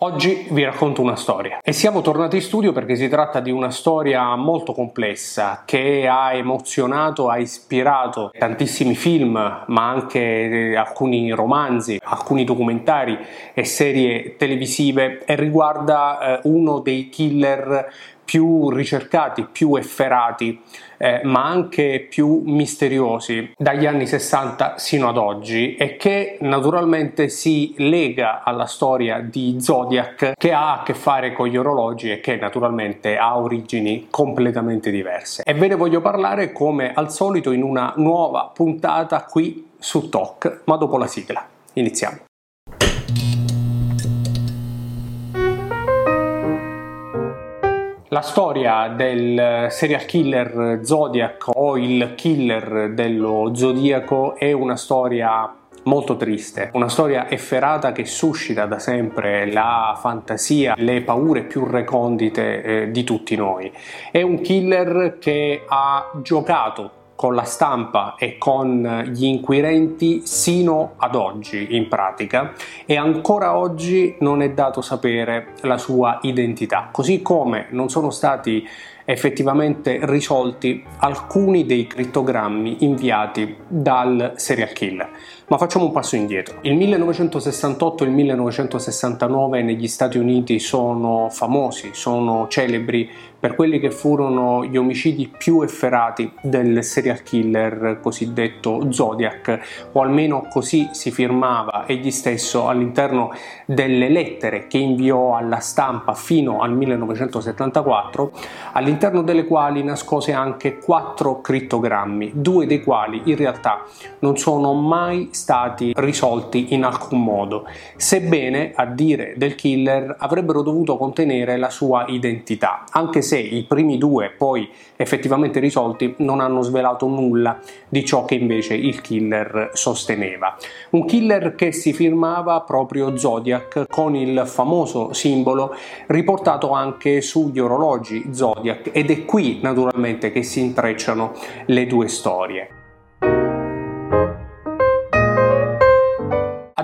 Oggi vi racconto una storia. E siamo tornati in studio perché si tratta di una storia molto complessa che ha emozionato, ha ispirato tantissimi film, ma anche eh, alcuni romanzi, alcuni documentari e serie televisive e riguarda eh, uno dei killer più ricercati, più efferati, eh, ma anche più misteriosi dagli anni 60 sino ad oggi e che naturalmente si lega alla storia di Zodiac che ha a che fare con gli orologi e che naturalmente ha origini completamente diverse. E ve ne voglio parlare come al solito in una nuova puntata qui su Talk, ma dopo la sigla. Iniziamo. La storia del serial killer Zodiac o il killer dello zodiaco è una storia molto triste, una storia efferata che suscita da sempre la fantasia, le paure più recondite eh, di tutti noi. È un killer che ha giocato con la stampa e con gli inquirenti sino ad oggi in pratica e ancora oggi non è dato sapere la sua identità, così come non sono stati effettivamente risolti alcuni dei crittogrammi inviati dal serial killer. Ma facciamo un passo indietro. Il 1968 e il 1969 negli Stati Uniti sono famosi, sono celebri per quelli che furono gli omicidi più efferati del serial killer cosiddetto Zodiac, o almeno così si firmava egli stesso all'interno delle lettere che inviò alla stampa fino al 1974, all'interno delle quali nascose anche quattro crittogrammi, due dei quali in realtà non sono mai stati risolti in alcun modo, sebbene a dire del killer avrebbero dovuto contenere la sua identità, anche se i primi due poi effettivamente risolti non hanno svelato nulla di ciò che invece il killer sosteneva. Un killer che si firmava proprio Zodiac con il famoso simbolo riportato anche sugli orologi Zodiac ed è qui naturalmente che si intrecciano le due storie.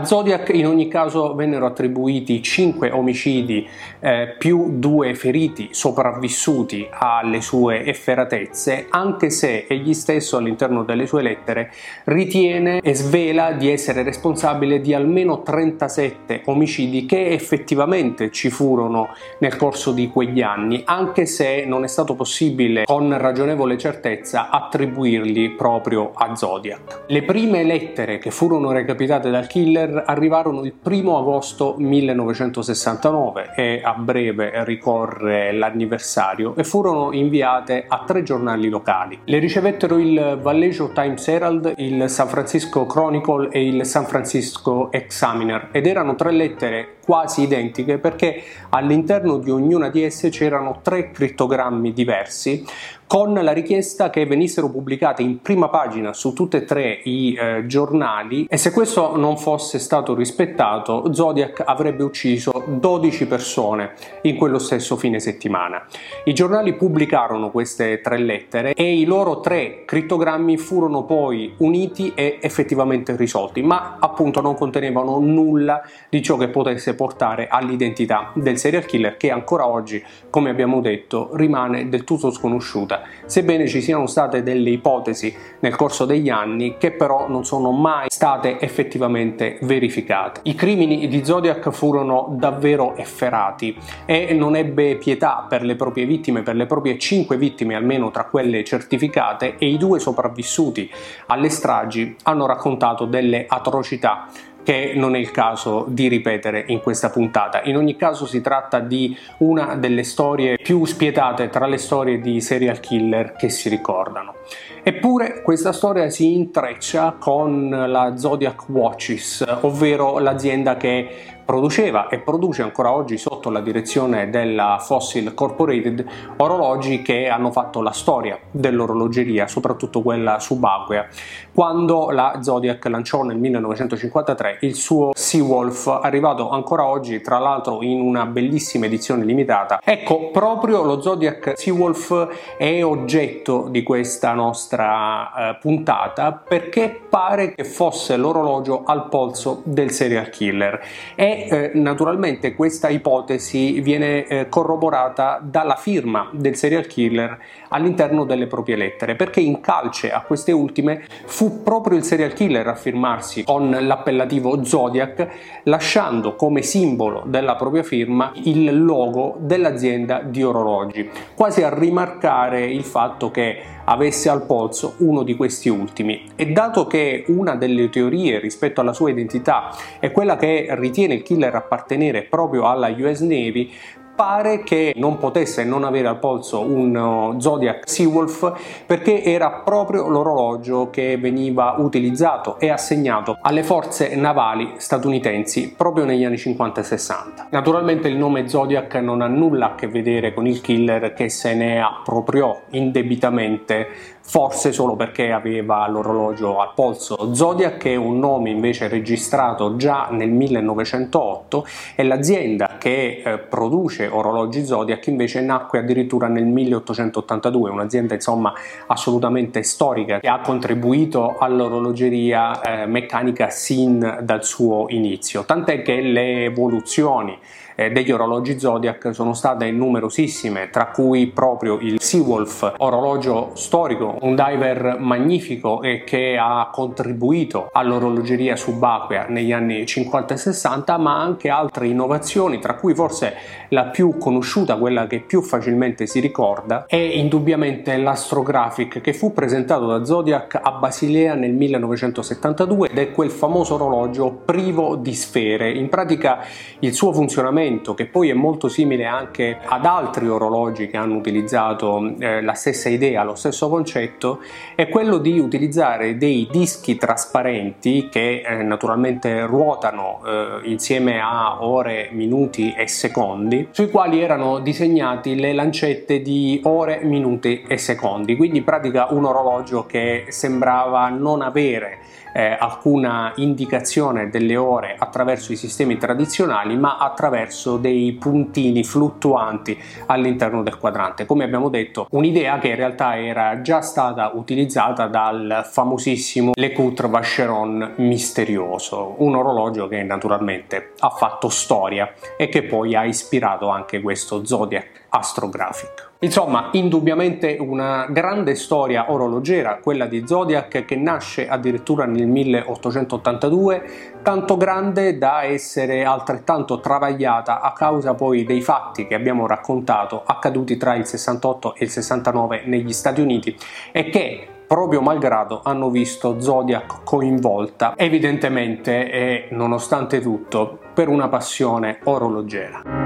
Zodiac in ogni caso vennero attribuiti 5 omicidi eh, più 2 feriti sopravvissuti alle sue efferatezze, anche se egli stesso all'interno delle sue lettere ritiene e svela di essere responsabile di almeno 37 omicidi che effettivamente ci furono nel corso di quegli anni, anche se non è stato possibile con ragionevole certezza attribuirli proprio a Zodiac. Le prime lettere che furono recapitate dal killer arrivarono il 1 agosto 1969 e a breve ricorre l'anniversario e furono inviate a tre giornali locali. Le ricevettero il Vallejo Times Herald, il San Francisco Chronicle e il San Francisco Examiner ed erano tre lettere quasi identiche perché all'interno di ognuna di esse c'erano tre crittogrammi diversi con la richiesta che venissero pubblicate in prima pagina su tutti e tre i eh, giornali e se questo non fosse stato rispettato Zodiac avrebbe ucciso 12 persone in quello stesso fine settimana. I giornali pubblicarono queste tre lettere e i loro tre crittogrammi furono poi uniti e effettivamente risolti, ma appunto non contenevano nulla di ciò che potesse portare all'identità del serial killer che ancora oggi, come abbiamo detto, rimane del tutto sconosciuta, sebbene ci siano state delle ipotesi nel corso degli anni che però non sono mai state effettivamente verificate. I crimini di Zodiac furono davvero efferati e non ebbe pietà per le proprie vittime, per le proprie cinque vittime almeno tra quelle certificate e i due sopravvissuti alle stragi hanno raccontato delle atrocità che non è il caso di ripetere in questa puntata. In ogni caso si tratta di una delle storie più spietate tra le storie di serial killer che si ricordano. Eppure questa storia si intreccia con la Zodiac Watches, ovvero l'azienda che produceva e produce ancora oggi sotto la direzione della Fossil Corporated orologi che hanno fatto la storia dell'orologeria, soprattutto quella subacquea, quando la Zodiac lanciò nel 1953 il suo Seawolf, arrivato ancora oggi tra l'altro in una bellissima edizione limitata. Ecco, proprio lo Zodiac Seawolf è oggetto di questa nostra eh, puntata perché pare che fosse l'orologio al polso del serial killer. È eh, naturalmente questa ipotesi viene eh, corroborata dalla firma del serial killer all'interno delle proprie lettere, perché in calce a queste ultime fu proprio il serial killer a firmarsi con l'appellativo Zodiac, lasciando come simbolo della propria firma il logo dell'azienda di orologi, quasi a rimarcare il fatto che avesse al polso uno di questi ultimi. E dato che una delle teorie rispetto alla sua identità è quella che ritiene il killer appartenere proprio alla US Navy, pare che non potesse non avere al polso un uh, Zodiac Seawolf perché era proprio l'orologio che veniva utilizzato e assegnato alle forze navali statunitensi proprio negli anni 50 e 60. Naturalmente il nome Zodiac non ha nulla a che vedere con il killer che se ne appropriò indebitamente forse solo perché aveva l'orologio al polso. Zodiac è un nome invece registrato già nel 1908 e l'azienda che eh, produce orologi Zodiac invece nacque addirittura nel 1882, un'azienda insomma assolutamente storica che ha contribuito all'orologeria eh, meccanica sin dal suo inizio, tant'è che le evoluzioni eh, degli orologi Zodiac sono state numerosissime, tra cui proprio il Seawolf, orologio storico, un diver magnifico e che ha contribuito all'orologeria subacquea negli anni 50 e 60, ma anche altre innovazioni, tra cui forse la più conosciuta, quella che più facilmente si ricorda, è indubbiamente l'Astrographic che fu presentato da Zodiac a Basilea nel 1972 ed è quel famoso orologio privo di sfere. In pratica il suo funzionamento strumento che poi è molto simile anche ad altri orologi che hanno utilizzato eh, la stessa idea, lo stesso concetto, è quello di utilizzare dei dischi trasparenti che eh, naturalmente ruotano eh, insieme a ore, minuti e secondi, sui quali erano disegnati le lancette di ore, minuti e secondi, quindi in pratica un orologio che sembrava non avere eh, alcuna indicazione delle ore attraverso i sistemi tradizionali, ma attraverso dei puntini fluttuanti all'interno del quadrante. Come abbiamo detto, un'idea che in realtà era già stata utilizzata dal famosissimo Lecoultre Vacheron misterioso, un orologio che naturalmente ha fatto storia e che poi ha ispirato anche questo Zodiac Astrographic. Insomma, indubbiamente una grande storia orologera, quella di Zodiac, che nasce addirittura nel 1882, tanto grande da essere altrettanto travagliata a causa poi dei fatti che abbiamo raccontato accaduti tra il 68 e il 69 negli Stati Uniti e che proprio malgrado hanno visto Zodiac coinvolta evidentemente e nonostante tutto per una passione orologera.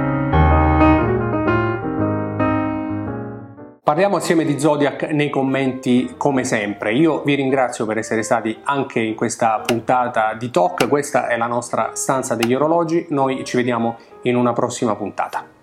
Parliamo assieme di Zodiac nei commenti come sempre. Io vi ringrazio per essere stati anche in questa puntata di Talk. Questa è la nostra stanza degli orologi. Noi ci vediamo in una prossima puntata.